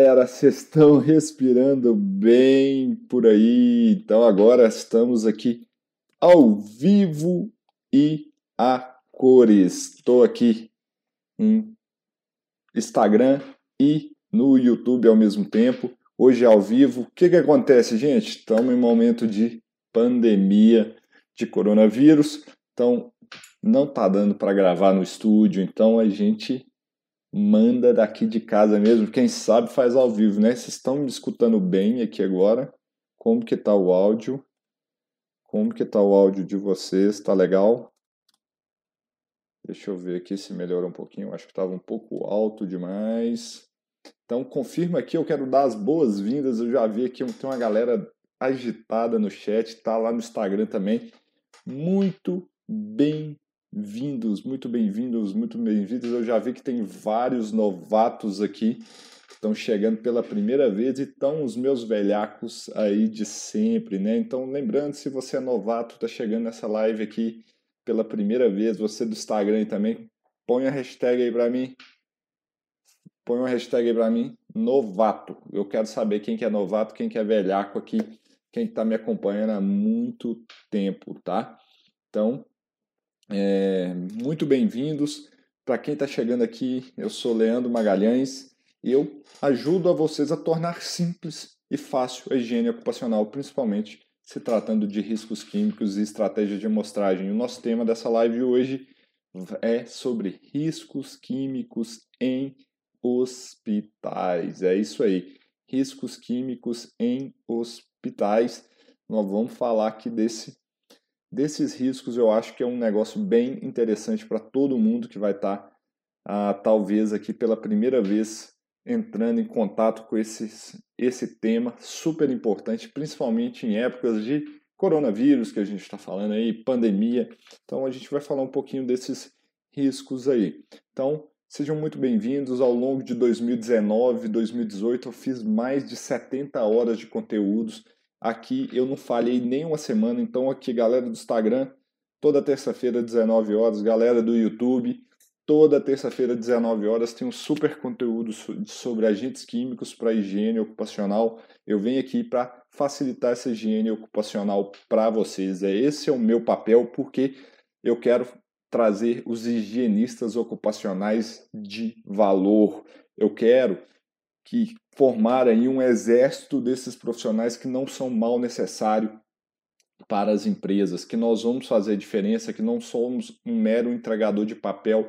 galera, vocês estão respirando bem por aí. Então agora estamos aqui ao vivo e a cores. Estou aqui em Instagram e no YouTube ao mesmo tempo. Hoje ao vivo. O que, que acontece, gente? Estamos em momento de pandemia de coronavírus. Então não tá dando para gravar no estúdio. Então a gente manda daqui de casa mesmo. Quem sabe faz ao vivo, né? Vocês estão me escutando bem aqui agora? Como que tá o áudio? Como que tá o áudio de vocês? Tá legal? Deixa eu ver aqui se melhorou um pouquinho. Acho que estava um pouco alto demais. Então confirma aqui, eu quero dar as boas-vindas. Eu já vi aqui tem uma galera agitada no chat, tá lá no Instagram também. Muito bem Vindos, muito bem-vindos, muito bem-vindos. Eu já vi que tem vários novatos aqui que estão chegando pela primeira vez e estão os meus velhacos aí de sempre, né? Então, lembrando, se você é novato, está chegando nessa live aqui pela primeira vez, você do Instagram também, põe a hashtag aí para mim. Põe uma hashtag aí para mim, novato. Eu quero saber quem que é novato, quem que é velhaco aqui, quem está me acompanhando há muito tempo, tá? Então, é, muito bem-vindos. Para quem está chegando aqui, eu sou Leandro Magalhães e eu ajudo a vocês a tornar simples e fácil a higiene ocupacional, principalmente se tratando de riscos químicos e estratégias de amostragem. O nosso tema dessa live hoje é sobre riscos químicos em hospitais. É isso aí, riscos químicos em hospitais. Nós vamos falar aqui desse desses riscos eu acho que é um negócio bem interessante para todo mundo que vai estar, tá, ah, talvez aqui pela primeira vez, entrando em contato com esse, esse tema super importante, principalmente em épocas de coronavírus que a gente está falando aí, pandemia. Então a gente vai falar um pouquinho desses riscos aí. Então sejam muito bem-vindos. Ao longo de 2019, 2018 eu fiz mais de 70 horas de conteúdos Aqui eu não falhei nem uma semana, então aqui galera do Instagram, toda terça-feira 19 horas, galera do YouTube, toda terça-feira 19 horas tem um super conteúdo sobre agentes químicos para higiene ocupacional. Eu venho aqui para facilitar essa higiene ocupacional para vocês. É esse é o meu papel porque eu quero trazer os higienistas ocupacionais de valor. Eu quero que formar aí um exército desses profissionais que não são mal necessário para as empresas, que nós vamos fazer diferença, que não somos um mero entregador de papel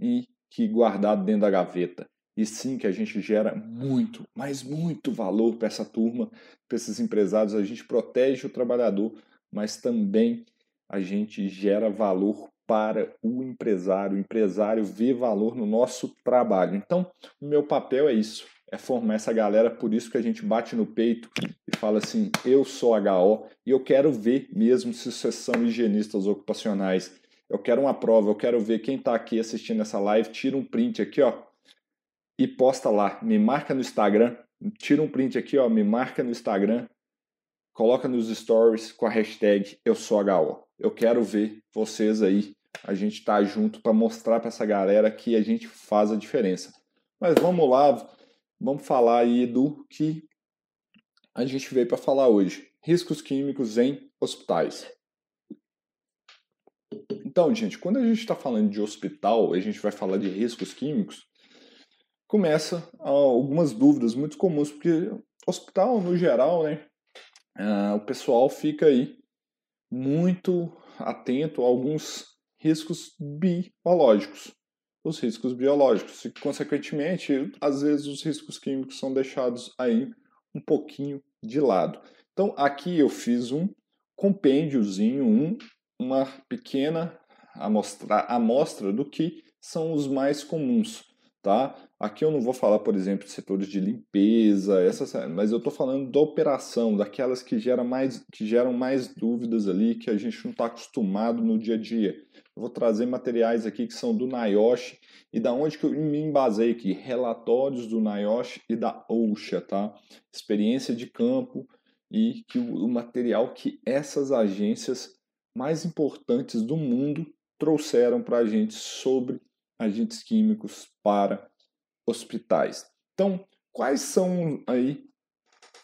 e que guardado dentro da gaveta. E sim que a gente gera muito, mas muito valor para essa turma, para esses empresários. A gente protege o trabalhador, mas também a gente gera valor para o empresário. O empresário vê valor no nosso trabalho. Então, o meu papel é isso: é formar essa galera, por isso que a gente bate no peito e fala assim: eu sou HO e eu quero ver mesmo se vocês são higienistas ocupacionais. Eu quero uma prova, eu quero ver quem está aqui assistindo essa live, tira um print aqui, ó, e posta lá. Me marca no Instagram, tira um print aqui, ó, me marca no Instagram, coloca nos stories com a hashtag eu sou HO. Eu quero ver vocês aí. A gente tá junto para mostrar para essa galera que a gente faz a diferença. Mas vamos lá, vamos falar aí do que a gente veio para falar hoje: riscos químicos em hospitais. Então, gente, quando a gente está falando de hospital, a gente vai falar de riscos químicos, começa algumas dúvidas muito comuns, porque hospital, no geral, né, uh, o pessoal fica aí muito atento a alguns riscos biológicos os riscos biológicos e, consequentemente, às vezes os riscos químicos são deixados aí um pouquinho de lado. Então, aqui eu fiz um compêndiozinho, um, uma pequena amostra, amostra do que são os mais comuns, tá? Aqui eu não vou falar, por exemplo, de setores de limpeza, essas, mas eu estou falando da operação, daquelas que geram, mais, que geram mais dúvidas ali, que a gente não está acostumado no dia a dia. Eu vou trazer materiais aqui que são do NIOSH e da onde que eu me embasei aqui, relatórios do NIOSH e da OSHA, tá? Experiência de campo e que o, o material que essas agências mais importantes do mundo trouxeram para a gente sobre agentes químicos para hospitais. Então, quais são aí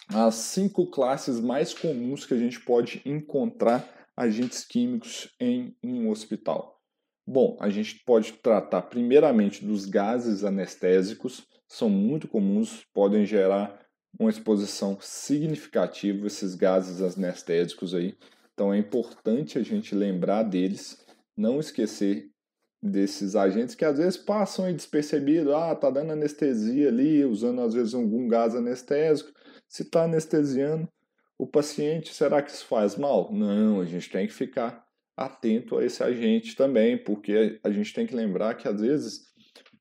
as cinco classes mais comuns que a gente pode encontrar agentes químicos em um hospital? Bom, a gente pode tratar primeiramente dos gases anestésicos, são muito comuns, podem gerar uma exposição significativa esses gases anestésicos aí. Então é importante a gente lembrar deles, não esquecer desses agentes que às vezes passam despercebido, ah, tá dando anestesia ali, usando às vezes algum gás anestésico. Se está anestesiando o paciente, será que isso faz mal? Não, a gente tem que ficar atento a esse agente também, porque a gente tem que lembrar que às vezes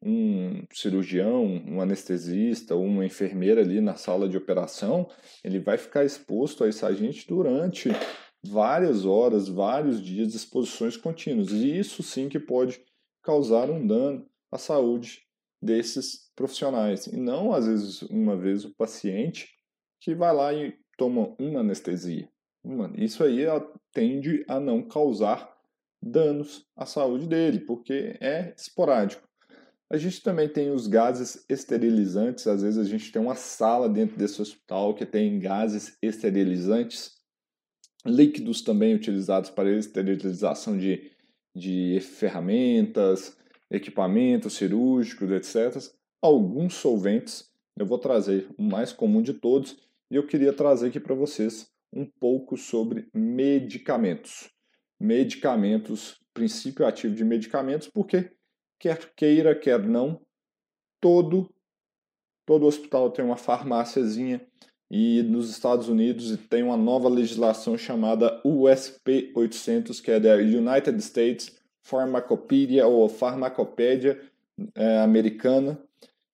um cirurgião, um anestesista uma enfermeira ali na sala de operação, ele vai ficar exposto a esse agente durante várias horas, vários dias exposições contínuas. E isso sim que pode causar um dano à saúde desses profissionais. E não, às vezes, uma vez o paciente que vai lá e toma uma anestesia. Isso aí tende a não causar danos à saúde dele, porque é esporádico. A gente também tem os gases esterilizantes, às vezes a gente tem uma sala dentro desse hospital que tem gases esterilizantes, líquidos também utilizados para esterilização de, de ferramentas, equipamentos cirúrgicos, etc. Alguns solventes, eu vou trazer o mais comum de todos, e eu queria trazer aqui para vocês um pouco sobre medicamentos. Medicamentos, princípio ativo de medicamentos, porque quer queira, quer não, todo todo hospital tem uma farmáciazinha e nos Estados Unidos tem uma nova legislação chamada USP 800, que é da United States Pharmacopedia ou Farmacopédia é, americana,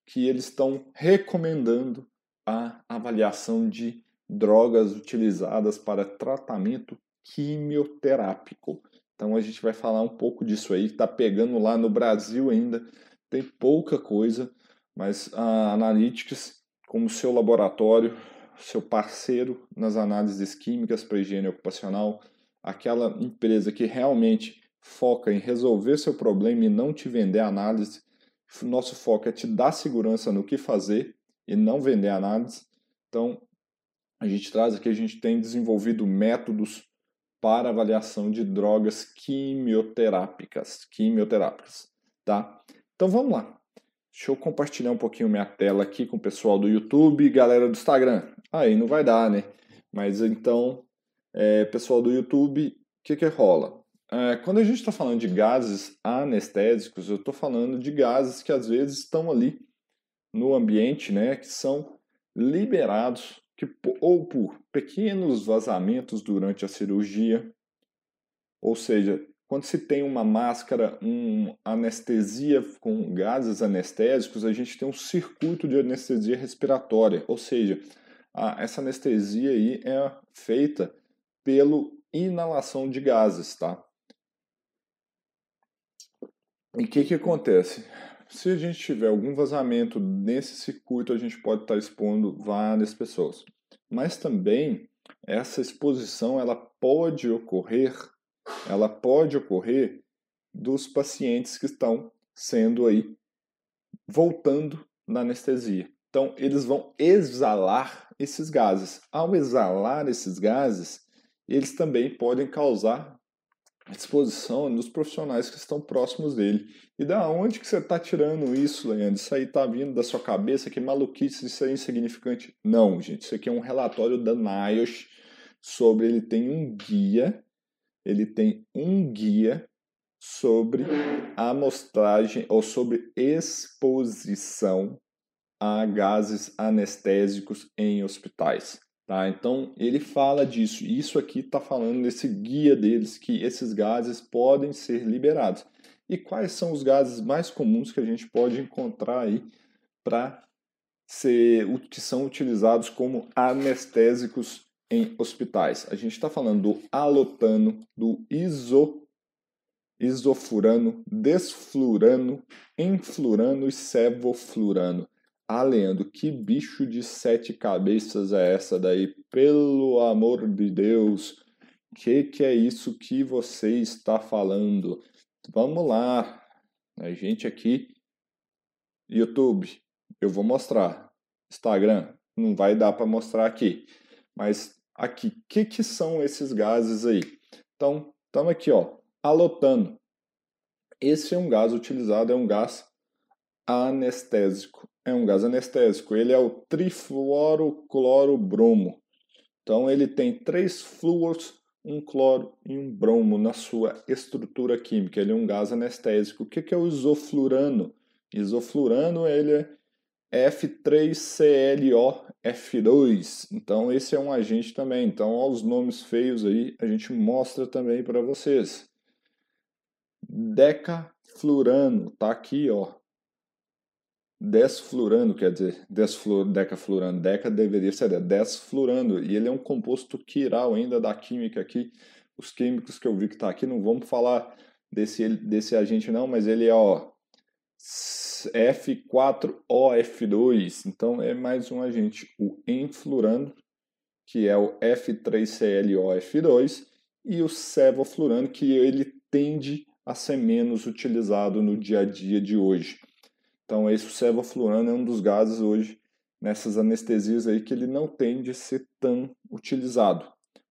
que eles estão recomendando a avaliação de drogas utilizadas para tratamento quimioterápico. Então a gente vai falar um pouco disso aí, está pegando lá no Brasil ainda, tem pouca coisa, mas a Analytics, como seu laboratório, seu parceiro nas análises químicas para higiene ocupacional, aquela empresa que realmente foca em resolver seu problema e não te vender análise, nosso foco é te dar segurança no que fazer e não vender análise. Então, a gente traz aqui, a gente tem desenvolvido métodos para avaliação de drogas quimioterápicas, quimioterápicas, tá? Então vamos lá. Deixa eu compartilhar um pouquinho minha tela aqui com o pessoal do YouTube e galera do Instagram. Aí não vai dar, né? Mas então, é, pessoal do YouTube, o que que rola? É, quando a gente está falando de gases anestésicos, eu estou falando de gases que às vezes estão ali no ambiente, né, que são liberados que, ou por pequenos vazamentos durante a cirurgia, ou seja, quando se tem uma máscara, uma anestesia com gases anestésicos, a gente tem um circuito de anestesia respiratória, ou seja, a, essa anestesia aí é feita pelo inalação de gases, tá? E o que, que acontece? se a gente tiver algum vazamento nesse circuito, a gente pode estar expondo várias pessoas. Mas também essa exposição ela pode ocorrer, ela pode ocorrer dos pacientes que estão sendo aí voltando na anestesia. Então, eles vão exalar esses gases. Ao exalar esses gases, eles também podem causar exposição nos profissionais que estão próximos dele. E da onde que você está tirando isso, Leandro? Isso aí está vindo da sua cabeça? Que maluquice, isso é insignificante? Não, gente. Isso aqui é um relatório da NIOSH sobre... Ele tem um guia, ele tem um guia sobre amostragem ou sobre exposição a gases anestésicos em hospitais. Tá? Então ele fala disso. Isso aqui está falando nesse guia deles que esses gases podem ser liberados. E quais são os gases mais comuns que a gente pode encontrar aí para ser que são utilizados como anestésicos em hospitais? A gente está falando do alotano, do iso, isofurano, desflurano, enflurano e sevoflurano. Ah, Leandro, que bicho de sete cabeças é essa daí? Pelo amor de Deus, que que é isso que você está falando? Vamos lá, a gente aqui, YouTube, eu vou mostrar. Instagram. Não vai dar para mostrar aqui. Mas aqui, que, que são esses gases aí? Então, estamos aqui, ó, alotano. Esse é um gás utilizado, é um gás anestésico. É um gás anestésico. Ele é o trifluoroclorobromo. Então, ele tem três flúors, um cloro e um bromo na sua estrutura química. Ele é um gás anestésico. O que é o isoflurano? Isoflurano ele é F3CLO-F2. Então, esse é um agente também. Então, os nomes feios aí, a gente mostra também para vocês. Decaflurano, tá aqui, ó. Desflurano, quer dizer, desflur, decaflurano, deca deveria ser desflurano, e ele é um composto quiral ainda da química aqui. Os químicos que eu vi que tá aqui, não vamos falar desse, desse agente não, mas ele é, ó, F4OF2, então é mais um agente, o enflurano, que é o F3CLOF2, e o sevoflurano, que ele tende a ser menos utilizado no dia a dia de hoje. Então, esse sevoflurano é um dos gases hoje nessas anestesias aí que ele não tende a ser tão utilizado,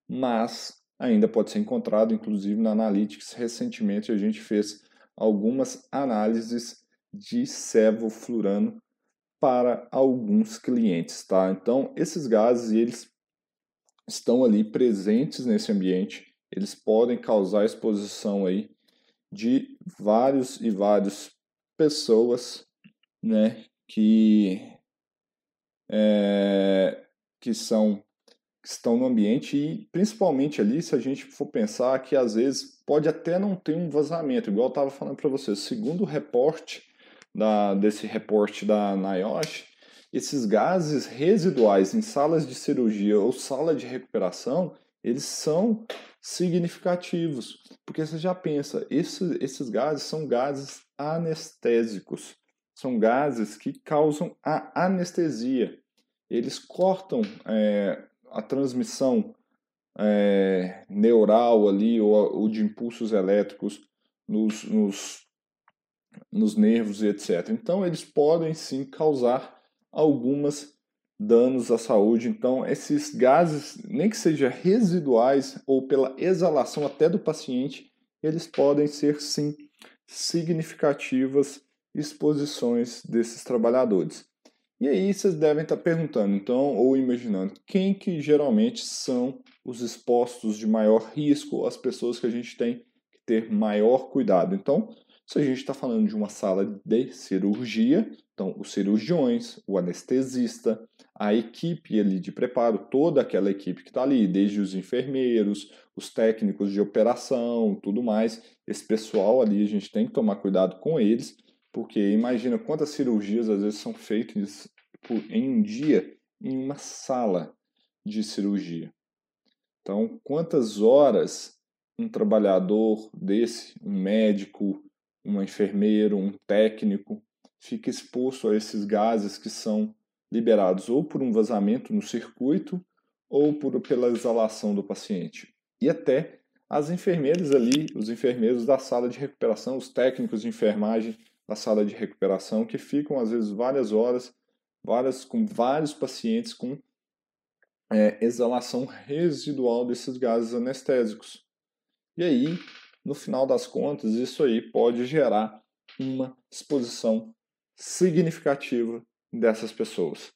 mas ainda pode ser encontrado, inclusive na Analytics. Recentemente a gente fez algumas análises de sevoflurano para alguns clientes, tá? Então, esses gases eles estão ali presentes nesse ambiente, eles podem causar exposição aí de vários e várias pessoas, né, que é, que são que estão no ambiente e principalmente ali se a gente for pensar que às vezes pode até não ter um vazamento, igual eu estava falando para vocês, segundo o reporte da, desse reporte da NIOSH, esses gases residuais em salas de cirurgia ou sala de recuperação, eles são significativos. Porque você já pensa, esses, esses gases são gases anestésicos. São gases que causam a anestesia. Eles cortam é, a transmissão é, neural ali ou, ou, de impulsos elétricos nos, nos, nos nervos e etc. Então, eles podem sim causar algumas danos à saúde. Então, esses gases, nem que sejam residuais ou pela exalação até do paciente, eles podem ser sim significativas exposições desses trabalhadores. E aí vocês devem estar perguntando, então, ou imaginando, quem que geralmente são os expostos de maior risco, as pessoas que a gente tem que ter maior cuidado. Então, se a gente está falando de uma sala de cirurgia, então os cirurgiões, o anestesista, a equipe ali de preparo, toda aquela equipe que está ali, desde os enfermeiros, os técnicos de operação, tudo mais, esse pessoal ali a gente tem que tomar cuidado com eles, porque imagina quantas cirurgias às vezes são feitas em um dia em uma sala de cirurgia. Então, quantas horas um trabalhador desse, um médico, um enfermeiro, um técnico, fica exposto a esses gases que são liberados ou por um vazamento no circuito ou por, pela exalação do paciente. E até as enfermeiras ali, os enfermeiros da sala de recuperação, os técnicos de enfermagem da sala de recuperação, que ficam às vezes várias horas, várias com vários pacientes com é, exalação residual desses gases anestésicos. E aí no final das contas, isso aí pode gerar uma exposição significativa dessas pessoas.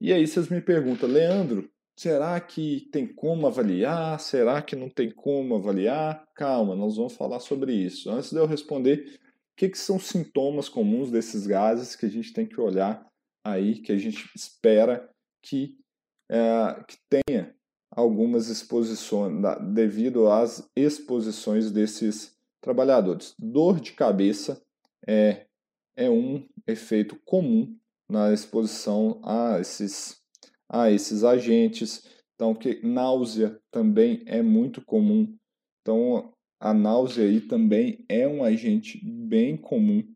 E aí vocês me perguntam, Leandro, será que tem como avaliar? Será que não tem como avaliar? Calma, nós vamos falar sobre isso. Antes de eu responder, o que, que são sintomas comuns desses gases que a gente tem que olhar aí, que a gente espera que, é, que tenha algumas exposições, devido às exposições desses trabalhadores. Dor de cabeça é, é um efeito comum na exposição a esses, a esses agentes. Então, que náusea também é muito comum. Então, a náusea aí também é um agente bem comum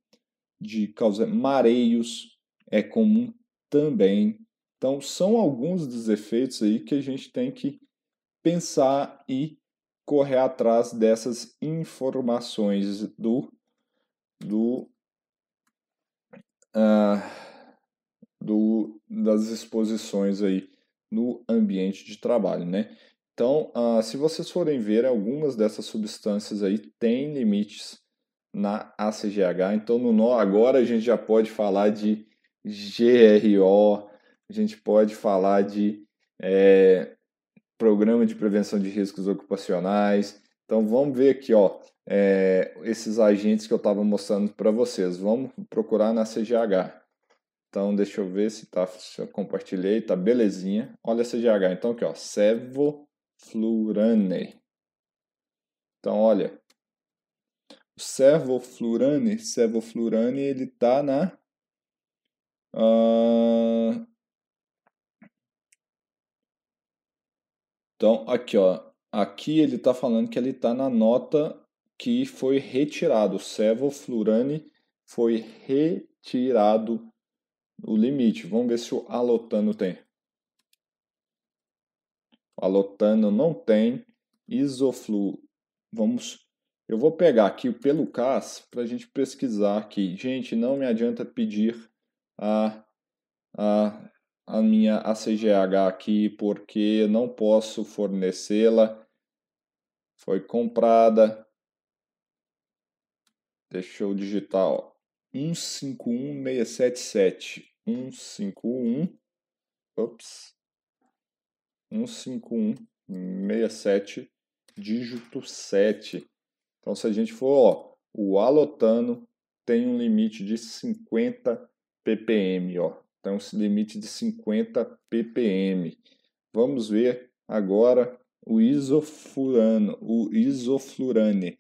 de causar mareios, é comum também. Então, são alguns dos efeitos aí que a gente tem que pensar e correr atrás dessas informações do, do, uh, do, das exposições aí no ambiente de trabalho, né? Então, uh, se vocês forem ver, algumas dessas substâncias aí têm limites na ACGH. Então, no nó, agora a gente já pode falar de GRO, a gente pode falar de é, Programa de Prevenção de Riscos Ocupacionais. Então, vamos ver aqui, ó, é, esses agentes que eu estava mostrando para vocês. Vamos procurar na CGH. Então, deixa eu ver se, tá, se eu compartilhei, tá belezinha. Olha a CGH. Então, aqui, ó, Sevoflurane. Então, olha, o Sevoflurane, Sevoflurane, ele tá na... Uh, então, aqui, ó, aqui ele está falando que ele está na nota que foi retirado. O Sevoflurane foi retirado o limite. Vamos ver se o alotano tem. O alotano não tem. Isoflu. Vamos. Eu vou pegar aqui pelo CAS para a gente pesquisar aqui. Gente, não me adianta pedir a, a, a minha ACGH aqui porque não posso fornecê-la. Foi comprada. Deixa eu digitar, ó. 151677. 151. Ops. 15167, dígito 7. Então, se a gente for, ó, o alotano tem um limite de 50 ppm, ó. Então, esse limite de 50 ppm. Vamos ver agora o isofurano, o isoflurane.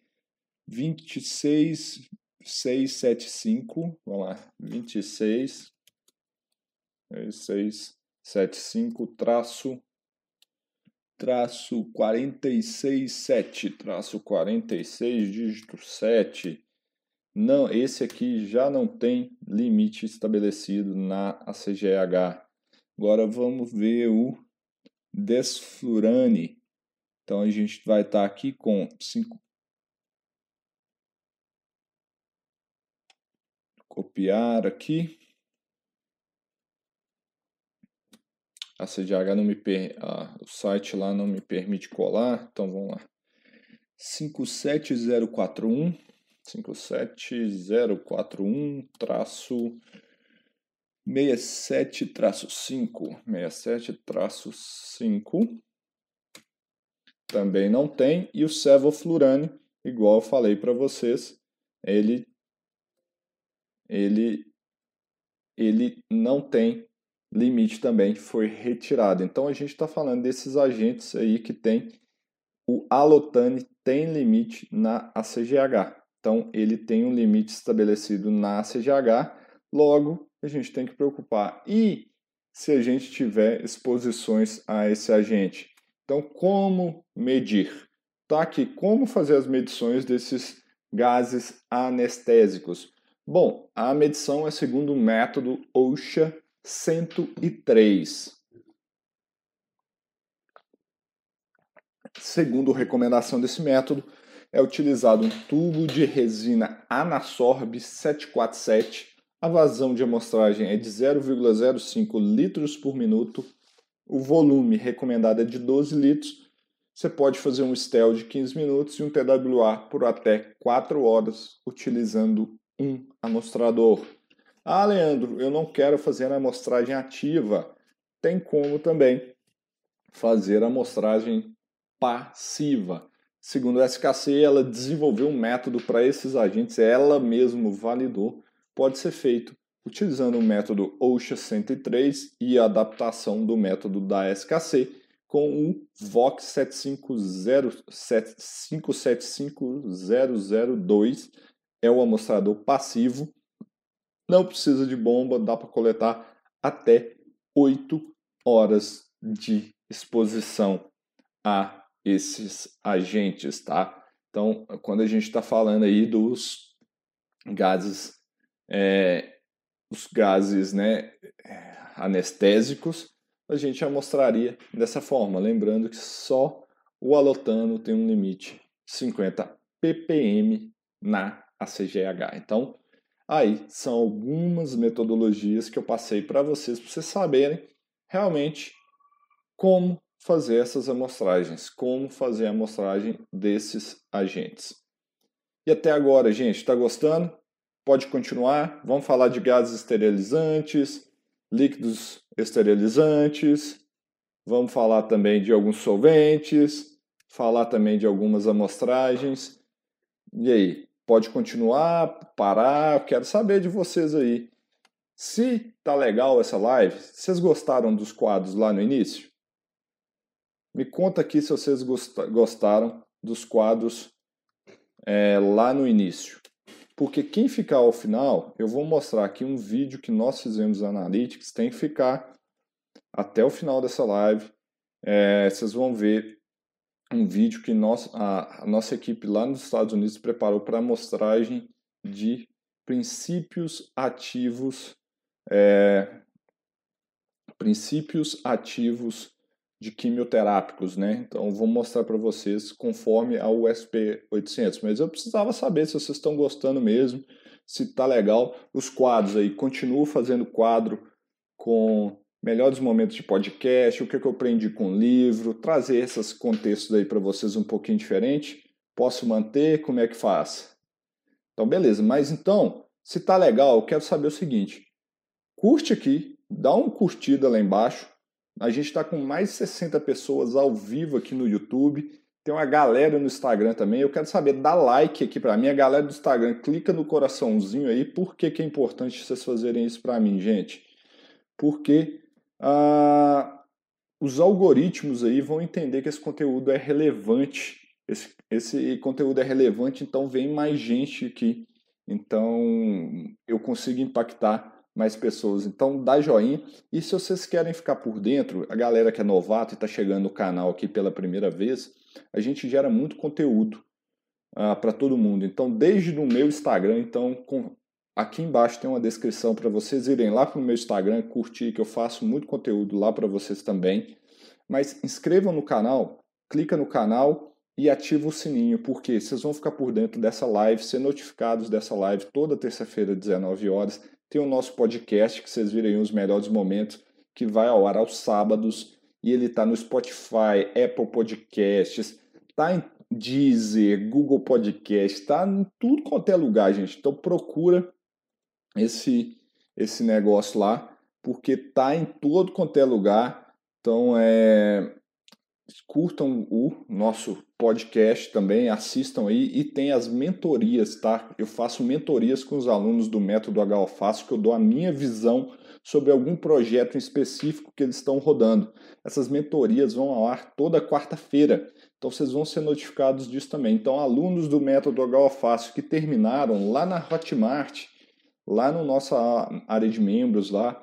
26 675, vamos lá, 26 675 traço traço 467 traço 46 dígito 7 não esse aqui já não tem limite estabelecido na ACGH agora vamos ver o desflurane. Então a gente vai estar tá aqui com 5 copiar aqui. A CDH não me per... Ah, o site lá não me permite colar, então vamos lá. 57041 57041 traço 67 traço 5 67 traço 5 também não tem e o sevoflurane igual eu falei para vocês ele ele, ele não tem limite também, foi retirado. Então a gente está falando desses agentes aí que tem o alotane tem limite na ACGH. Então ele tem um limite estabelecido na ACGH, logo a gente tem que preocupar. E se a gente tiver exposições a esse agente? Então como medir? Tá aqui como fazer as medições desses gases anestésicos. Bom, a medição é segundo o método OSHA 103. Segundo recomendação desse método, é utilizado um tubo de resina Anasorb 747. A vazão de amostragem é de 0,05 litros por minuto. O volume recomendado é de 12 litros. Você pode fazer um STEL de 15 minutos e um TWA por até 4 horas, utilizando um amostrador. Ah, Leandro, eu não quero fazer a amostragem ativa. Tem como também fazer a amostragem passiva. Segundo a SKC, ela desenvolveu um método para esses agentes, ela mesma validou. Pode ser feito utilizando o método OSHA 103 e a adaptação do método da SKC com o VOX 575002 é o amostrador passivo, não precisa de bomba, dá para coletar até 8 horas de exposição a esses agentes, tá? Então, quando a gente está falando aí dos gases, é, os gases, né, anestésicos, a gente amostraria dessa forma, lembrando que só o alotano tem um limite de 50 ppm na a CGH. Então, Aí são algumas metodologias que eu passei para vocês, para vocês saberem realmente como fazer essas amostragens, como fazer a amostragem desses agentes. E até agora, gente, está gostando? Pode continuar. Vamos falar de gases esterilizantes, líquidos esterilizantes. Vamos falar também de alguns solventes, falar também de algumas amostragens. E aí, pode continuar, parar? Quero saber de vocês aí. Se tá legal essa live, vocês gostaram dos quadros lá no início? Me conta aqui se vocês gostaram dos quadros é, lá no início. Porque quem ficar ao final, eu vou mostrar aqui um vídeo que nós fizemos Analytics, tem que ficar até o final dessa live. É, vocês vão ver um vídeo que nós, a, a nossa equipe lá nos Estados Unidos preparou para amostragem de princípios ativos, é, princípios ativos de quimioterápicos, né? Então vou mostrar para vocês conforme a USP 800, mas eu precisava saber se vocês estão gostando mesmo, se tá legal. Os quadros aí, continuo fazendo quadro com melhores momentos de podcast, o que, eu aprendi com o livro, trazer esses contextos aí para vocês um pouquinho diferente. Posso manter? Como é que faz? Então, beleza. Mas então, se tá legal, eu quero saber o seguinte: curte aqui, dá uma curtida lá embaixo, a gente está com mais de 60 pessoas ao vivo aqui no YouTube. Tem uma galera no Instagram também. Eu quero saber, dá like aqui para mim. A galera do Instagram, clica no coraçãozinho aí. Por que, que é importante vocês fazerem isso para mim, gente? Porque ah, os algoritmos aí vão entender que esse conteúdo é relevante. Esse, esse conteúdo é relevante, então vem mais gente aqui. Então eu consigo impactar mais pessoas. Então dá joinha. E se vocês querem ficar por dentro, a galera que é novato e está chegando no canal aqui pela primeira vez, a gente gera muito conteúdo uh, ah, para todo mundo. Então desde no meu Instagram, então com, aqui embaixo tem uma descrição para vocês irem lá para o meu Instagram, curtir que eu faço muito conteúdo lá para vocês também. Mas inscrevam no canal, clica no canal e ativa o sininho, porque vocês vão ficar por dentro dessa live, ser notificados dessa live toda terça-feira, 19 horas. Tem o nosso podcast, que vocês viram aí os melhores momentos, que vai ao ar aos sábados. E ele está no Spotify, Apple Podcasts, tá em Deezer, Google Podcast, tá em tudo quanto é lugar, gente. Então procura esse, esse negócio lá, porque tá em todo quanto é lugar. Então é, curtam o nosso podcast também, assistam aí e tem as mentorias, tá? Eu faço mentorias com os alunos do método HO que eu dou a minha visão sobre algum projeto específico que eles estão rodando. Essas mentorias vão ao ar toda quarta-feira, então vocês vão ser notificados disso também. Então, alunos do método HO que terminaram lá na Hotmart, lá no nossa área de membros lá,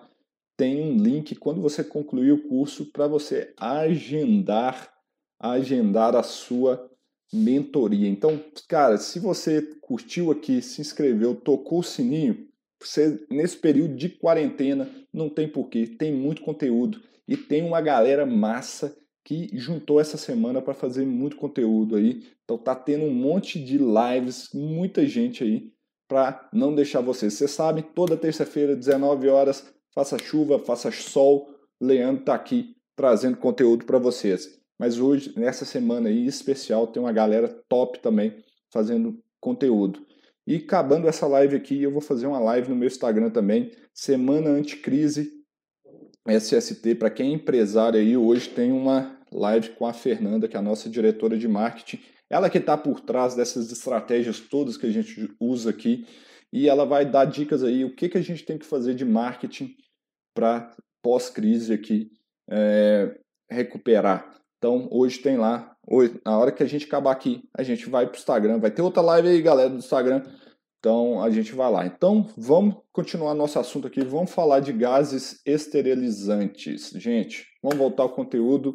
tem um link quando você concluir o curso para você agendar agendar a sua mentoria. Então, cara, se você curtiu aqui, se inscreveu, tocou o sininho, você nesse período de quarentena não tem porquê, tem muito conteúdo e tem uma galera massa que juntou essa semana para fazer muito conteúdo aí. Então tá tendo um monte de lives, muita gente aí para não deixar vocês. Você sabe, toda terça-feira, 19 horas, faça chuva, faça sol, Leandro tá aqui trazendo conteúdo para vocês. Mas hoje, nessa semana aí especial, tem uma galera top também fazendo conteúdo. E acabando essa live aqui, eu vou fazer uma live no meu Instagram também, Semana Anticrise SST. Para quem é empresário aí, hoje tem uma live com a Fernanda, que é a nossa diretora de marketing. Ela que está por trás dessas estratégias todas que a gente usa aqui. E ela vai dar dicas aí, o que, que a gente tem que fazer de marketing para pós-crise aqui é, recuperar. Então, hoje tem lá. Hoje, na hora que a gente acabar aqui, a gente vai para o Instagram. Vai ter outra live aí, galera, do Instagram. Então, a gente vai lá. Então, vamos continuar nosso assunto aqui. Vamos falar de gases esterilizantes. Gente, vamos voltar ao conteúdo.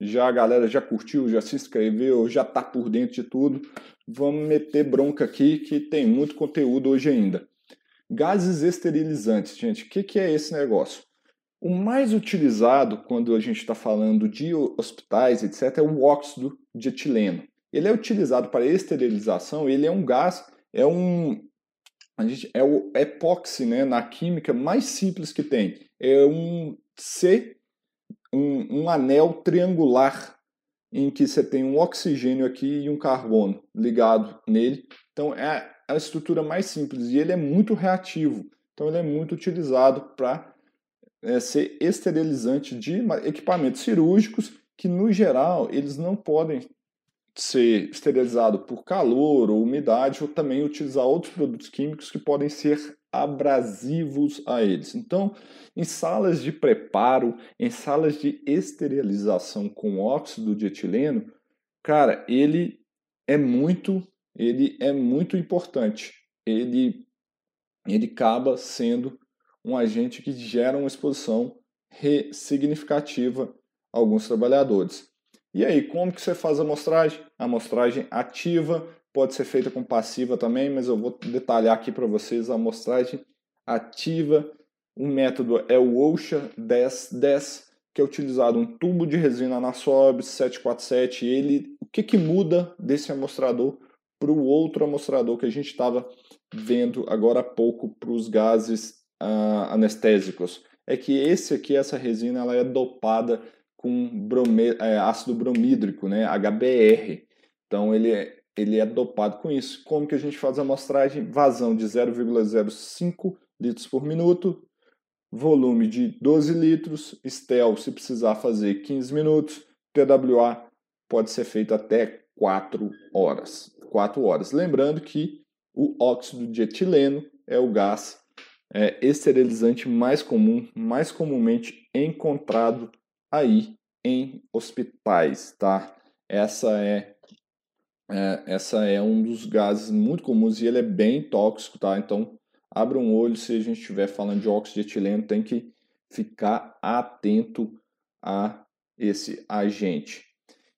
Já a galera já curtiu, já se inscreveu, já está por dentro de tudo. Vamos meter bronca aqui que tem muito conteúdo hoje ainda. Gases esterilizantes, gente. O que, que é esse negócio? O mais utilizado quando a gente está falando de hospitais, etc., é o óxido de etileno. Ele é utilizado para esterilização, ele é um gás, é um, a gente é o epóxi, né, na química mais simples que tem. É um C, um, um anel triangular em que você tem um oxigênio aqui e um carbono ligado nele. Então é a estrutura mais simples e ele é muito reativo. Então ele é muito utilizado para é, ser esterilizante de equipamentos cirúrgicos que no geral eles não podem ser esterilizado por calor ou umidade, ou também utilizar outros produtos químicos que podem ser abrasivos a eles. Então, em salas de preparo, em salas de esterilização com óxido de etileno, cara, ele é muito, ele é muito importante. Ele ele acaba sendo um agente que gera uma exposição significativa a alguns trabalhadores. E aí, como que você faz a amostragem? A amostragem ativa pode ser feita com passiva também, mas eu vou detalhar aqui para vocês a amostragem ativa. O método é o OSHA 1010, que é utilizado um tubo de resina na SOB 747. Ele, o que, que muda desse amostrador para o outro amostrador que a gente estava vendo agora há pouco para os gases uh, anestésicos? É que esse aqui, essa resina, ela é dopada com brome, é, ácido bromídrico, né, HBr. Então ele é, ele é dopado com isso. Como que a gente faz a amostragem? Vazão de 0,05 litros por minuto, volume de 12 litros, STEL se precisar fazer 15 minutos, TWA pode ser feito até 4 horas. 4 horas. Lembrando que o óxido de etileno é o gás é, esterilizante mais comum, mais comumente encontrado aí em hospitais, tá? Essa é, é, essa é um dos gases muito comuns e ele é bem tóxico, tá? Então, abra um olho se a gente estiver falando de óxido de etileno, tem que ficar atento a esse agente.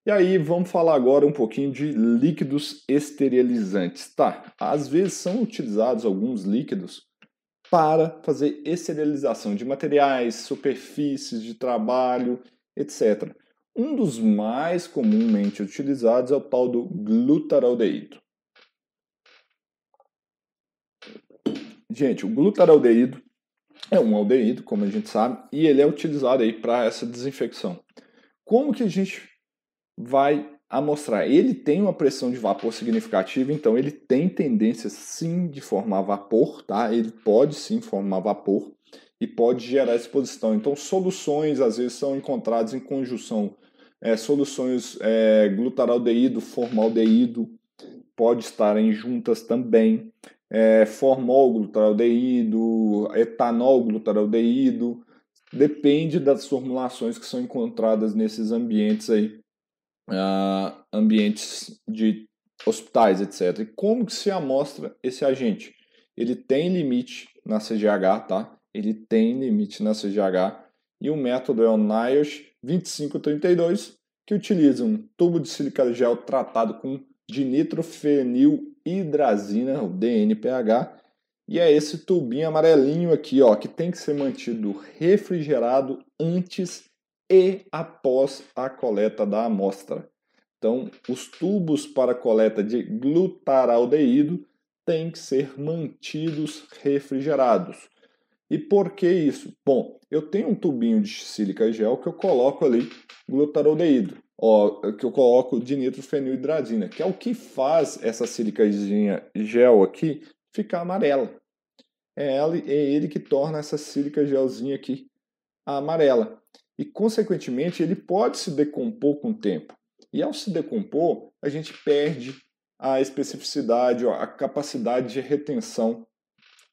E aí, vamos falar agora um pouquinho de líquidos esterilizantes. Tá, às vezes são utilizados alguns líquidos para fazer esterilização de materiais, superfícies de trabalho, etc. Um dos mais comumente utilizados é o tal do glutaraldeído. Gente, o glutaraldeído é um aldeído, como a gente sabe, e ele é utilizado aí para essa desinfecção. Como que a gente vai amostrar? Ele tem uma pressão de vapor significativa, então ele tem tendência sim de formar vapor, tá? Ele pode sim formar vapor e pode gerar exposição. Então, soluções às vezes são encontradas em conjunção. É, soluções é, glutaraldeído, formaldeído, pode estarem juntas também. É, formol glutaraldeído, etanol glutaraldeído, depende das formulações que são encontradas nesses ambientes aí, uh, ambientes de hospitais, etc. E como que se amostra esse agente? Ele tem limite na CGH, tá? Ele tem limite na CGH e o método é o NIOSH 2532, que utiliza um tubo de sílica gel tratado com dinitrofenilhidrazina, o DNPH, e é esse tubinho amarelinho aqui, ó, que tem que ser mantido refrigerado antes e após a coleta da amostra. Então, os tubos para coleta de glutaraldeído têm que ser mantidos refrigerados. E por que isso? Bom, eu tenho um tubinho de sílica gel que eu coloco ali glutaraldeído, ó, que eu coloco dinitrofenilhidrazina, que é o que faz essa sílica gel aqui ficar amarela. É é ele que torna essa sílica gelzinha aqui amarela. E, consequentemente, ele pode se decompor com o tempo. E ao se decompor, a gente perde a especificidade, a capacidade de retenção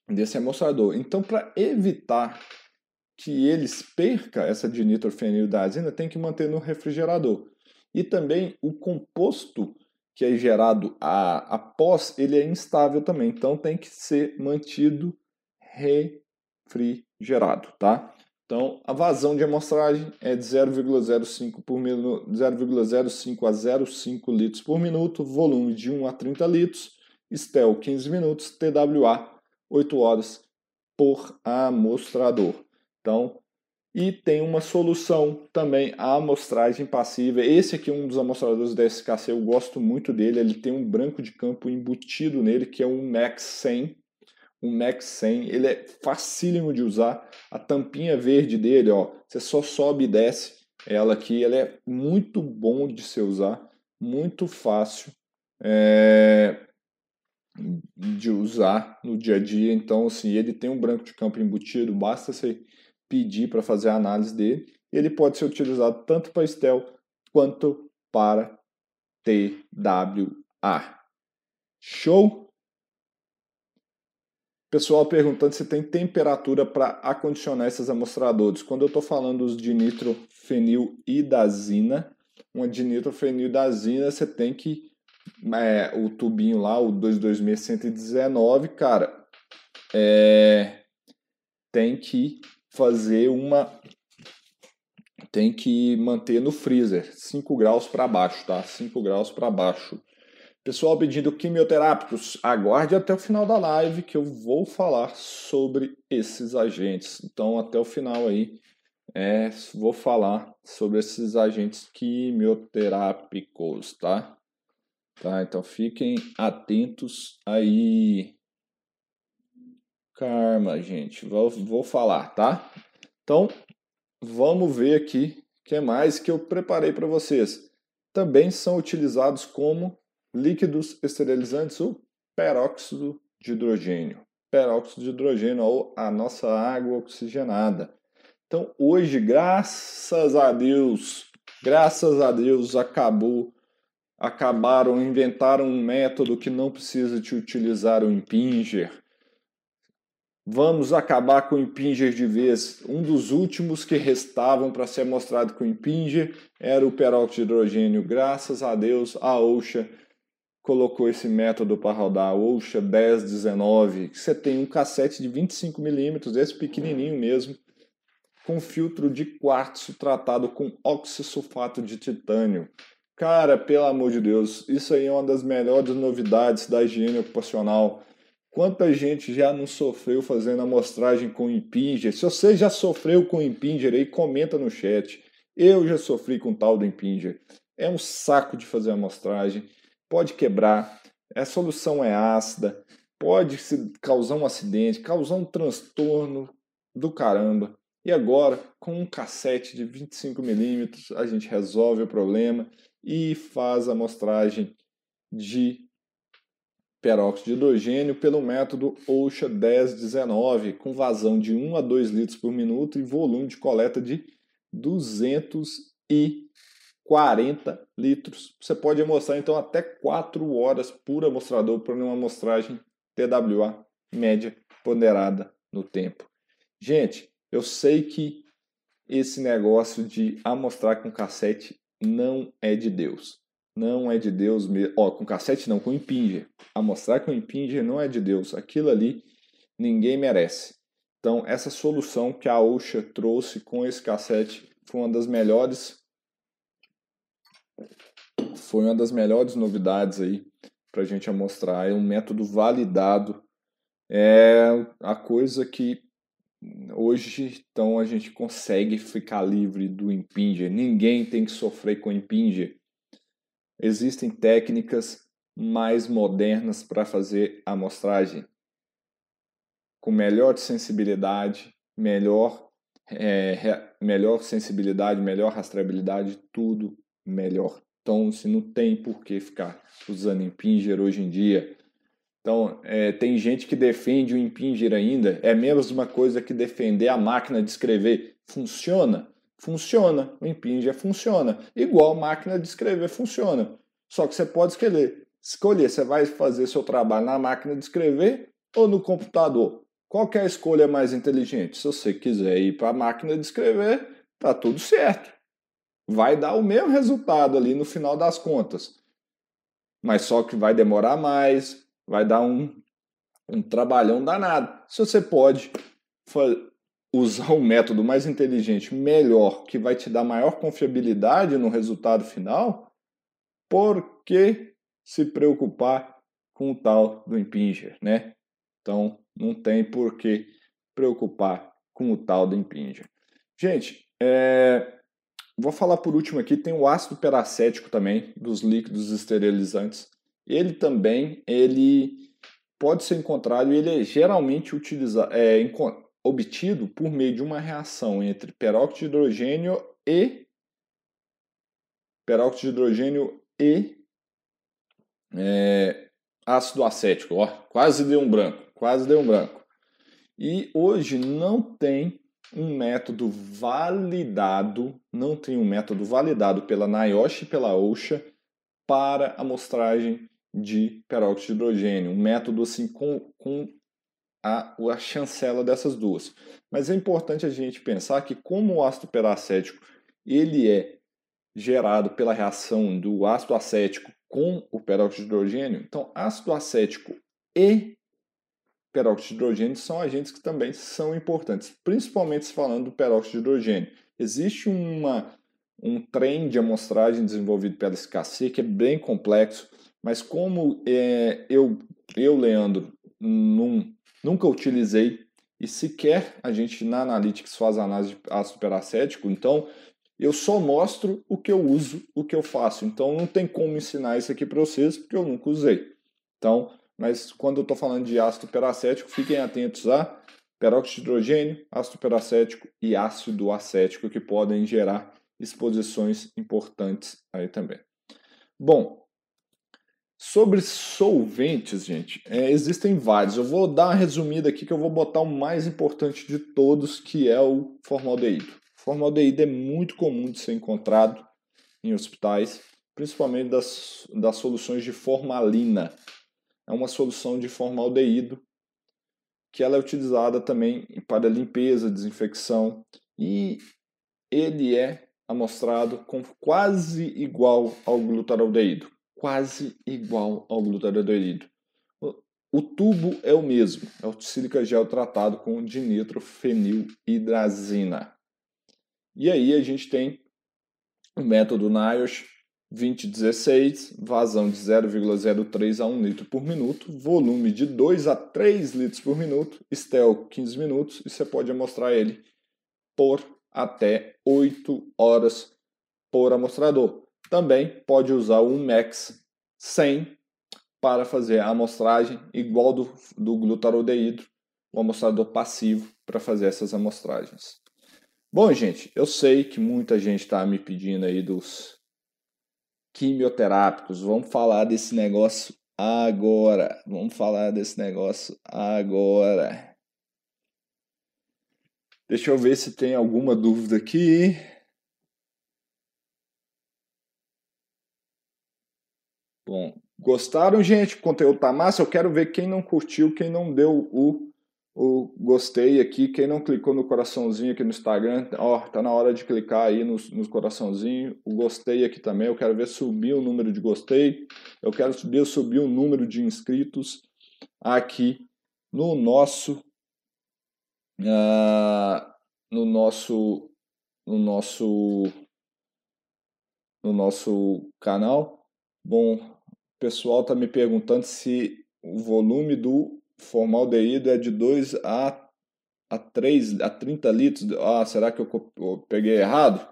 desse amostrador. Então, para evitar que eles perca essa dinitrofenilidazina, tem que manter no refrigerador. E também o composto que é gerado após, ele é instável também, então tem que ser mantido refrigerado, tá? Então, a vazão de amostragem é de 0,05 por 0,05 a 0,5 litros por minuto, volume de 1 a 30 litros, STEL 15 minutos, TWA 8 horas por amostrador. Então, e tem uma solução também, a amostragem passiva. Esse aqui é um dos amostradores da SKC, eu gosto muito dele. Ele tem um branco de campo embutido nele, que é um Max 100. o Max 100, ele é facílimo de usar. A tampinha verde dele, ó, você só sobe e desce ela aqui, ela é muito bom de se usar, muito fácil é, de usar no dia a dia. Então, assim, ele tem um branco de campo embutido, basta você pedir para fazer a análise dele. Ele pode ser utilizado tanto para Estel quanto para TWA. Show? Pessoal perguntando se tem temperatura para acondicionar esses amostradores. Quando eu estou falando dos de nitrofenilidazina, uma de nitrofenilidazina, você tem que é, o tubinho lá, o 226119, cara, é, tem que fazer uma tem que manter no freezer, 5 graus para baixo, tá? 5 graus para baixo. Pessoal pedindo quimioterápicos, aguarde até o final da live que eu vou falar sobre esses agentes. Então, até o final aí, é, vou falar sobre esses agentes quimioterápicos, tá? Tá, então fiquem atentos aí. Karma, gente, vou, vou falar, tá? Então, vamos ver aqui o que mais que eu preparei para vocês. Também são utilizados como líquidos esterilizantes, o peróxido de hidrogênio. Peróxido de hidrogênio ou a nossa água oxigenada. Então, hoje, graças a Deus, graças a Deus, acabou, acabaram, inventaram um método que não precisa de utilizar o impinger. Vamos acabar com o impinger de vez. Um dos últimos que restavam para ser mostrado com o impinger era o peróxido de hidrogênio. Graças a Deus, a OSHA colocou esse método para rodar, o OSHA 1019, você tem um cassete de 25mm, esse pequenininho mesmo, com filtro de quartzo tratado com oxissulfato de titânio. Cara, pelo amor de Deus, isso aí é uma das melhores novidades da higiene ocupacional. Quanta gente já não sofreu fazendo amostragem com Impinger? Se você já sofreu com Impinger aí, comenta no chat. Eu já sofri com tal do Impinger. É um saco de fazer amostragem pode quebrar, a solução é ácida, pode causar um acidente, causar um transtorno do caramba. E agora, com um cassete de 25mm, a gente resolve o problema e faz a amostragem de peróxido de hidrogênio pelo método OSHA 1019, com vazão de 1 a 2 litros por minuto e volume de coleta de 200 e 40 litros. Você pode amostrar então até 4 horas por amostrador para uma amostragem TWA média ponderada no tempo. Gente, eu sei que esse negócio de amostrar com cassete não é de Deus. Não é de Deus mesmo. Ó, com cassete não, com impinger. Amostrar com impinger não é de Deus. Aquilo ali ninguém merece. Então, essa solução que a Osha trouxe com esse cassete foi uma das melhores foi uma das melhores novidades aí para a gente mostrar. É um método validado. É a coisa que hoje então a gente consegue ficar livre do impinger. Ninguém tem que sofrer com impinger. Existem técnicas mais modernas para fazer a amostragem com melhor sensibilidade, melhor, é, melhor sensibilidade, melhor rastreabilidade, tudo melhor. Então, se não tem por que ficar usando Impinger hoje em dia. Então, é, tem gente que defende o Impinger ainda. É a mesma coisa que defender a máquina de escrever. Funciona? Funciona. O Impinger funciona. Igual a máquina de escrever funciona. Só que você pode escolher. Escolher, você vai fazer seu trabalho na máquina de escrever ou no computador. Qual é a escolha mais inteligente? Se você quiser ir para a máquina de escrever, tá tudo certo vai dar o mesmo resultado ali no final das contas. Mas só que vai demorar mais, vai dar um, um trabalhão danado. Se você pode usar um método mais inteligente, melhor, que vai te dar maior confiabilidade no resultado final, por que se preocupar com o tal do Impinger, né? Então, não tem por que preocupar com o tal do Impinger. Gente, é, Vou falar por último aqui, tem o ácido peracético também, dos líquidos esterilizantes. Ele também, ele pode ser encontrado e ele é geralmente utilizado, é, obtido por meio de uma reação entre peróxido de hidrogênio e peróxido de hidrogênio e é, ácido acético. Ó, quase deu um branco, quase deu um branco. E hoje não tem um método validado, não tem um método validado pela NIOSH e pela OSHA para amostragem de peróxido de hidrogênio, um método assim com, com a, a chancela dessas duas. Mas é importante a gente pensar que como o ácido peracético ele é gerado pela reação do ácido acético com o peróxido de hidrogênio, então ácido acético e peróxido de hidrogênio são agentes que também são importantes, principalmente se falando do peróxido de hidrogênio. Existe uma, um trem de amostragem desenvolvido pela SKC que é bem complexo, mas como é, eu, eu, Leandro, num, nunca utilizei e sequer a gente na Analytics faz análise de ácido peracético, então eu só mostro o que eu uso, o que eu faço. Então não tem como ensinar isso aqui para vocês porque eu nunca usei. Então, mas quando eu estou falando de ácido peracético, fiquem atentos a peróxido de hidrogênio, ácido peracético e ácido acético que podem gerar exposições importantes aí também. Bom, sobre solventes, gente, é, existem vários. Eu vou dar uma resumida aqui que eu vou botar o mais importante de todos, que é o formaldeído. Formaldeído é muito comum de ser encontrado em hospitais, principalmente das, das soluções de formalina é uma solução de formaldeído que ela é utilizada também para limpeza, desinfecção e ele é amostrado com quase igual ao glutaraldeído, quase igual ao glutaraldeído. O tubo é o mesmo, é o sílica gel tratado com dinitrofenilhidrazina. E aí a gente tem o método NIOSH, 2016, vazão de 0,03 a 1 litro por minuto, volume de 2 a 3 litros por minuto, Stel 15 minutos e você pode amostrar ele por até 8 horas por amostrador. Também pode usar o Max 100 para fazer a amostragem igual do, do glutarodeído, o amostrador passivo para fazer essas amostragens. Bom, gente, eu sei que muita gente está me pedindo aí dos quimioterápicos. Vamos falar desse negócio agora. Vamos falar desse negócio agora. Deixa eu ver se tem alguma dúvida aqui. Bom, gostaram, gente? O conteúdo tá massa. Eu quero ver quem não curtiu, quem não deu o o gostei aqui. Quem não clicou no coraçãozinho aqui no Instagram, ó, tá na hora de clicar aí no, no coraçãozinho. O gostei aqui também. Eu quero ver subir o número de gostei. Eu quero subir, subir o número de inscritos aqui no nosso uh, no nosso no nosso no nosso canal. Bom, o pessoal tá me perguntando se o volume do formaldeído é de 2 a, a 3, a 30 litros. Ah, será que eu, eu peguei errado?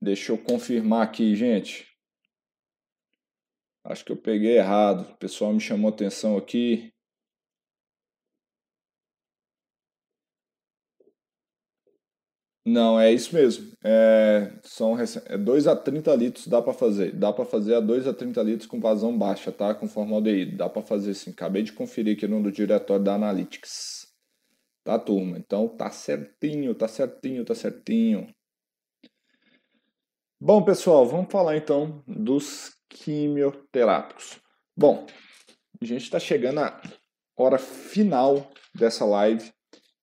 Deixa eu confirmar aqui, gente. Acho que eu peguei errado. O pessoal me chamou atenção aqui. Não, é isso mesmo. É, são é 2 a 30 litros dá para fazer. Dá para fazer a 2 a 30 litros com vazão baixa, tá? Com formaldeído. Dá para fazer sim. Acabei de conferir aqui no diretório da Analytics. Tá, turma? Então tá certinho, tá certinho, tá certinho. Bom, pessoal, vamos falar então dos quimioterápicos. Bom, a gente está chegando à hora final dessa live.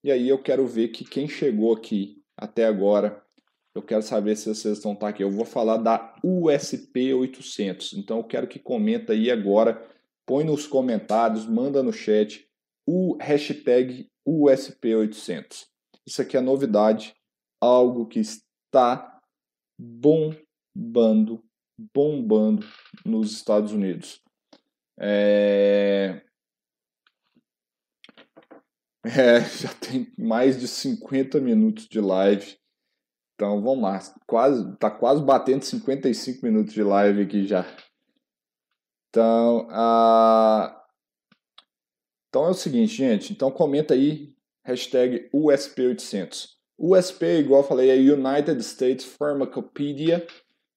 E aí eu quero ver que quem chegou aqui até agora. Eu quero saber se vocês estão tá aqui. Eu vou falar da USP 800. Então eu quero que comenta aí agora, põe nos comentários, manda no chat o hashtag USP 800. Isso aqui é novidade, algo que está bombando, bombando nos Estados Unidos. É... É, já tem mais de 50 minutos de live. Então vamos lá. Quase, tá quase batendo 55 minutos de live aqui já. Então, então é o seguinte, gente. Então comenta aí, hashtag USP800. USP, igual eu falei, é United States Pharmacopedia,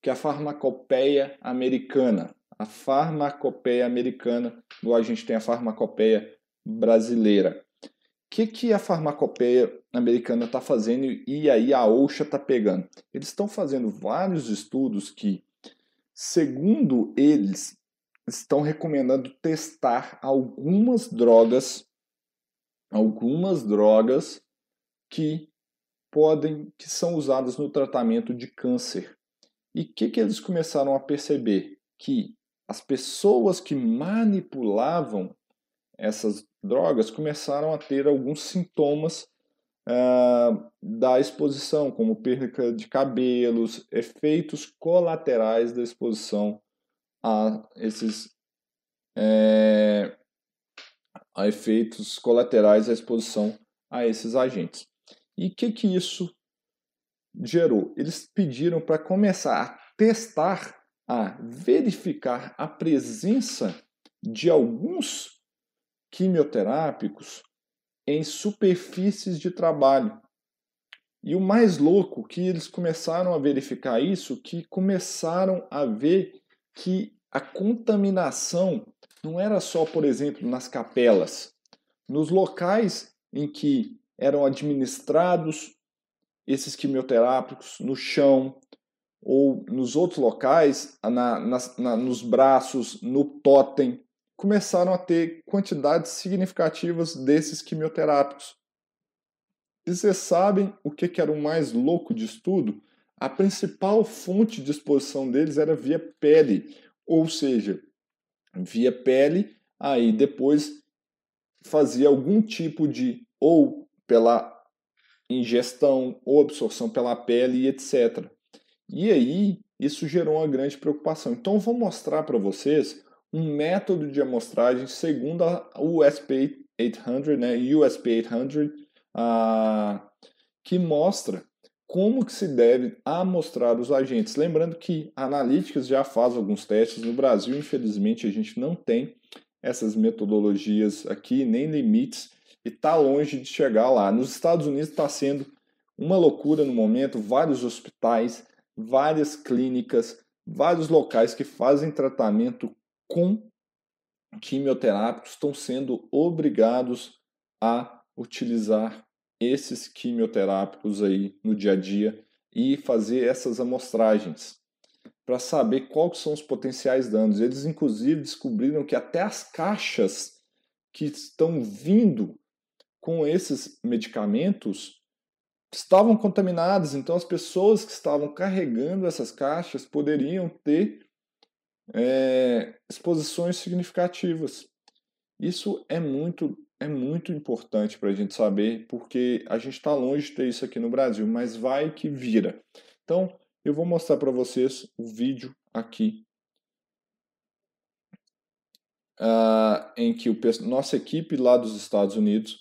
que é a farmacopeia americana. A farmacopeia americana, igual a gente tem a farmacopeia brasileira. Que, que a farmacopeia americana está fazendo e aí a OSHA está pegando? Eles estão fazendo vários estudos que, segundo eles, estão recomendando testar algumas drogas, algumas drogas que podem, que são usadas no tratamento de câncer. E o que, que eles começaram a perceber? Que as pessoas que manipulavam essas drogas começaram a ter alguns sintomas uh, da exposição, como perda de cabelos, efeitos colaterais da exposição a esses é, a efeitos colaterais da exposição a esses agentes. E o que, que isso gerou? Eles pediram para começar a testar, a verificar a presença de alguns quimioterápicos em superfícies de trabalho. E o mais louco que eles começaram a verificar isso, que começaram a ver que a contaminação não era só, por exemplo, nas capelas, nos locais em que eram administrados esses quimioterápicos, no chão ou nos outros locais, na, na, nos braços, no totem, começaram a ter quantidades significativas desses quimioterápicos. E vocês sabem o que, era o mais louco de tudo? A principal fonte de exposição deles era via pele, ou seja, via pele, aí depois fazia algum tipo de ou pela ingestão ou absorção pela pele e etc. E aí isso gerou uma grande preocupação. Então vou mostrar para vocês um método de amostragem segundo a USP 800, né, USP 800, uh, que mostra como que se deve amostrar os agentes. Lembrando que a Analytics já faz alguns testes no Brasil, infelizmente a gente não tem essas metodologias aqui, nem limites, e está longe de chegar lá. Nos Estados Unidos está sendo uma loucura no momento, vários hospitais, várias clínicas, vários locais que fazem tratamento com quimioterápicos estão sendo obrigados a utilizar esses quimioterápicos aí no dia a dia e fazer essas amostragens para saber quais são os potenciais danos. Eles inclusive descobriram que até as caixas que estão vindo com esses medicamentos estavam contaminadas, então as pessoas que estavam carregando essas caixas poderiam ter é, exposições significativas. Isso é muito é muito importante para a gente saber, porque a gente está longe de ter isso aqui no Brasil, mas vai que vira. Então, eu vou mostrar para vocês o vídeo aqui, uh, em que o, nossa equipe lá dos Estados Unidos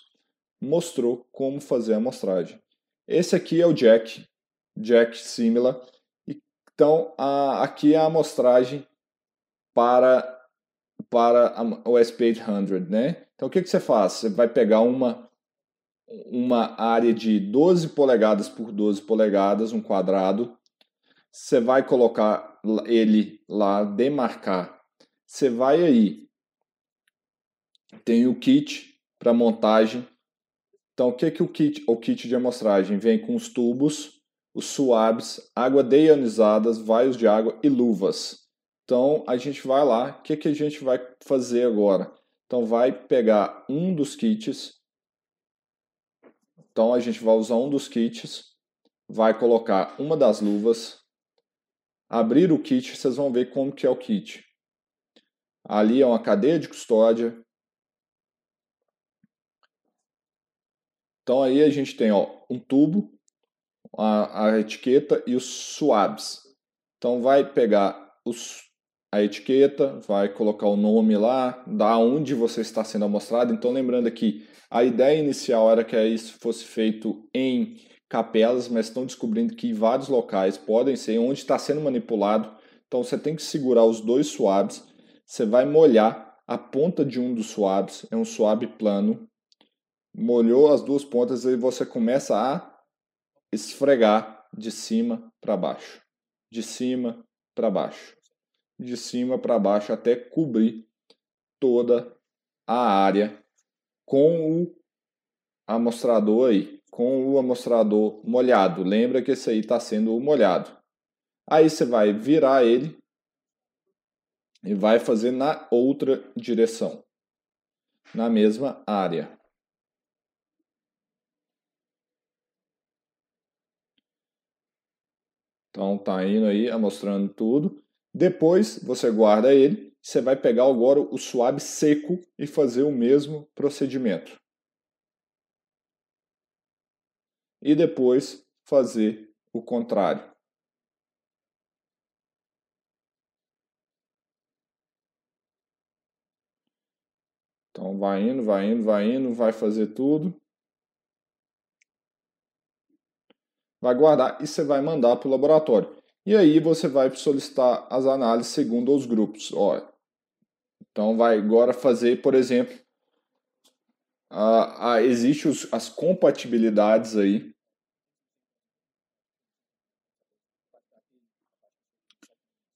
mostrou como fazer a amostragem. Esse aqui é o Jack, Jack Simila. Então, a, aqui é a amostragem para para o SP800, né? Então o que, que você faz? Você vai pegar uma, uma área de 12 polegadas por 12 polegadas, um quadrado, você vai colocar ele lá, demarcar. Você vai aí, tem o kit para montagem. Então o que, que o kit, o kit de amostragem vem com os tubos, os suaves, água deionizadas, vaios de água e luvas. Então a gente vai lá, o que, que a gente vai fazer agora? Então vai pegar um dos kits, então a gente vai usar um dos kits, vai colocar uma das luvas, abrir o kit, vocês vão ver como que é o kit. Ali é uma cadeia de custódia. Então aí a gente tem ó, um tubo, a, a etiqueta e os swabs. Então vai pegar os a etiqueta, vai colocar o nome lá, da onde você está sendo amostrado. Então, lembrando aqui, a ideia inicial era que isso fosse feito em capelas, mas estão descobrindo que vários locais podem ser onde está sendo manipulado. Então, você tem que segurar os dois swabs, você vai molhar a ponta de um dos swabs, é um swab plano. Molhou as duas pontas e você começa a esfregar de cima para baixo, de cima para baixo, de cima para baixo até cobrir toda a área com o amostrador aí, com o amostrador molhado. Lembra que esse aí está sendo molhado. Aí você vai virar ele e vai fazer na outra direção, na mesma área. Então tá indo aí, mostrando tudo. Depois você guarda ele, você vai pegar agora o suave seco e fazer o mesmo procedimento. E depois fazer o contrário. Então vai indo, vai indo, vai indo, vai fazer tudo. Vai guardar e você vai mandar para o laboratório. E aí você vai solicitar as análises segundo os grupos. Ó, então vai agora fazer, por exemplo, a, a, as compatibilidades aí.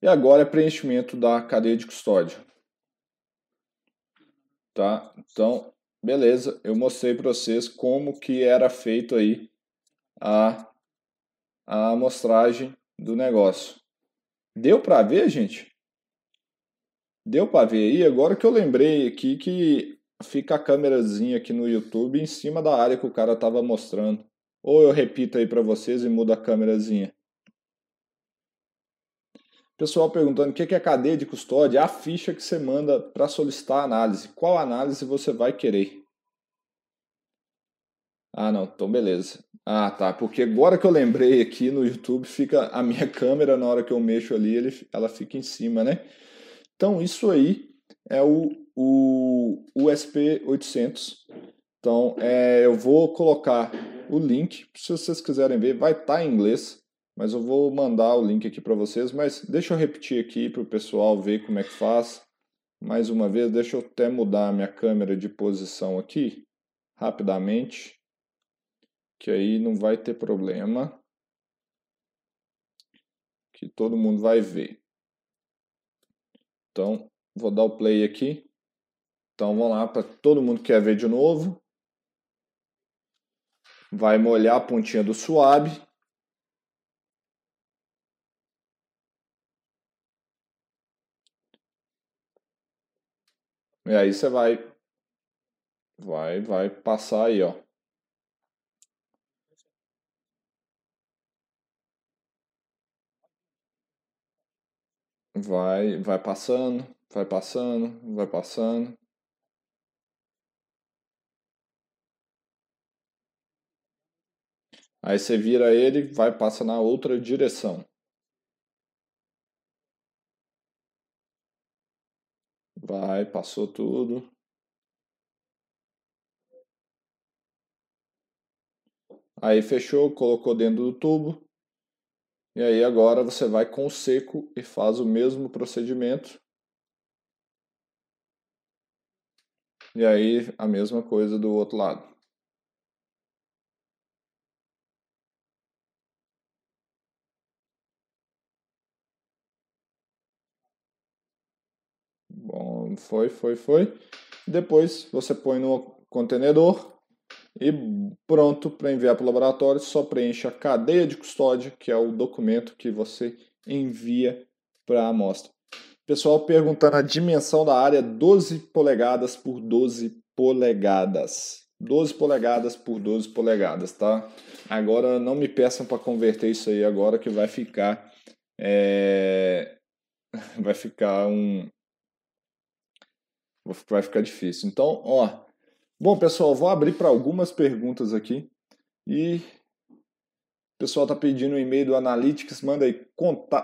E agora é preenchimento da cadeia de custódia. Tá? Então, beleza, eu mostrei para vocês como que era feito aí a, a amostragem do negócio. Deu para ver, gente? Deu para ver aí? Agora que eu lembrei aqui que fica a câmerazinha aqui no YouTube em cima da área que o cara estava mostrando. Ou eu repito aí para vocês e mudo a câmerazinha. Pessoal perguntando o que é cadeia de custódia, é a ficha que você manda para solicitar análise. Qual análise você vai querer? Ah, não, então beleza. Ah, tá, porque agora que eu lembrei aqui no YouTube, fica a minha câmera, na hora que eu mexo ali, ele, ela fica em cima, né? Então, isso aí é o, o USP800. Então, é, eu vou colocar o link, se vocês quiserem ver, vai estar tá em inglês, mas eu vou mandar o link aqui para vocês, mas deixa eu repetir aqui para o pessoal ver como é que faz. Mais uma vez, deixa eu até mudar a minha câmera de posição aqui, rapidamente, que aí não vai ter problema, que todo mundo vai ver. Então, vou dar o play aqui. Então, vamos lá, para todo mundo que quer ver de novo. Vai molhar a pontinha do suave. E aí você vai, vai, vai passar aí, ó. Vai, vai passando, vai passando, vai passando. Aí você vira ele, vai passa na outra direção. Vai, passou tudo. Aí fechou, colocou dentro do tubo. E aí agora você vai com o seco e faz o mesmo procedimento. E aí a mesma coisa do outro lado. Bom, foi, foi, foi. Depois você põe no contenedor e pronto para enviar para o laboratório. Só preenche a cadeia de custódia, que é o documento que você envia para a amostra. Pessoal perguntando a dimensão da área: 12 polegadas por 12 polegadas. 12 polegadas por 12 polegadas, tá? Agora não me peçam para converter isso aí agora que vai ficar é... vai ficar um vai ficar difícil. Então, ó, bom pessoal, vou abrir para algumas perguntas aqui e o pessoal está pedindo o um e-mail do Analytics, manda aí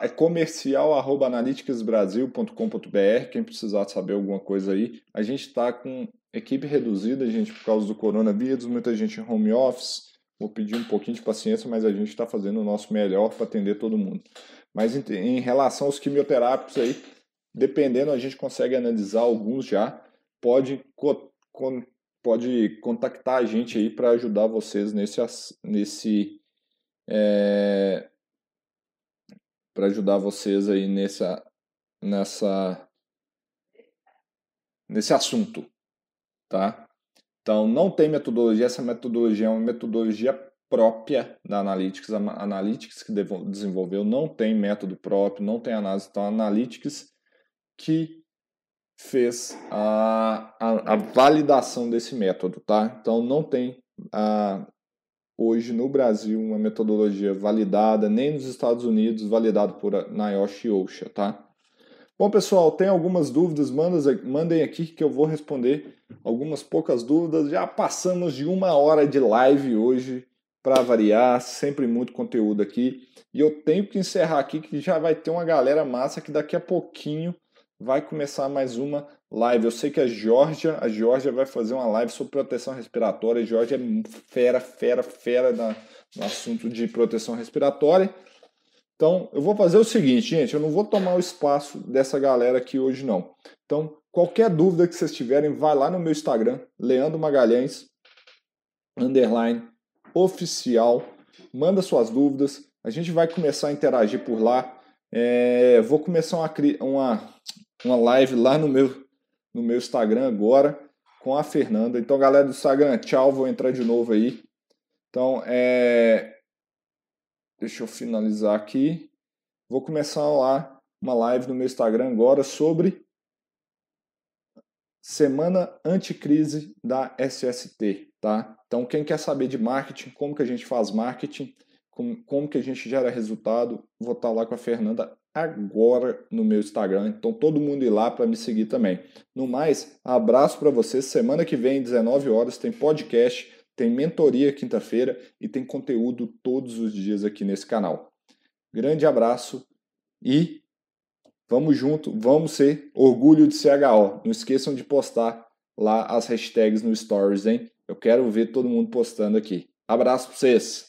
é comercial@analyticsbrasil.com.br, quem precisar saber alguma coisa aí. A gente está com equipe reduzida, gente, por causa do coronavírus, muita gente em home office. Vou pedir um pouquinho de paciência, mas a gente está fazendo o nosso melhor para atender todo mundo. Mas em, relação aos quimioterápicos aí, dependendo, a gente consegue analisar alguns já. Pode, pode contactar a gente aí para ajudar vocês nesse, nesse é, para ajudar vocês aí nessa, nessa, nesse assunto, tá? Então, não tem metodologia, essa metodologia é uma metodologia própria da Analytics, a Analytics que desenvolveu não tem método próprio, não tem análise, então a Analytics que fez a, a, a validação desse método, tá? Então não tem a, hoje no Brasil uma metodologia validada, nem nos Estados Unidos validado por Nayoshi Osha, tá? Bom, pessoal, tem algumas dúvidas? Mandem aqui que eu vou responder algumas poucas dúvidas. Já passamos de uma hora de live hoje, para variar, sempre muito conteúdo aqui. E eu tenho que encerrar aqui que já vai ter uma galera massa que daqui a pouquinho vai começar mais uma live. Eu sei que a Georgia, a Georgia vai fazer uma live sobre proteção respiratória. A Georgia é fera, fera, fera na, no assunto de proteção respiratória. Então, eu vou fazer o seguinte, gente, eu não vou tomar o espaço dessa galera aqui hoje não. Então, qualquer dúvida que vocês tiverem, vai lá no meu Instagram, Leandro Magalhães, underline, oficial, manda suas dúvidas, a gente vai começar a interagir por lá. É, vou começar uma, uma, uma live lá no meu, no meu Instagram agora com a Fernanda. Então, galera do Instagram, tchau, vou entrar de novo aí. Então, é... deixa eu finalizar aqui. Vou começar lá uma live no meu Instagram agora sobre Semana Anticrise da SST, tá? Então, quem quer saber de marketing, como que a gente faz marketing, como, como que a gente gera resultado, vou estar lá com a Fernanda agora no meu Instagram. Então todo mundo ir lá para me seguir também. No mais, abraço para vocês. Semana que vem, 19 horas, tem podcast, tem mentoria quinta-feira e tem conteúdo todos os dias aqui nesse canal. Grande abraço e vamos junto, vamos ser orgulho de CHO. Não esqueçam de postar lá as hashtags no stories, hein? Eu quero ver todo mundo postando aqui. Abraço para vocês.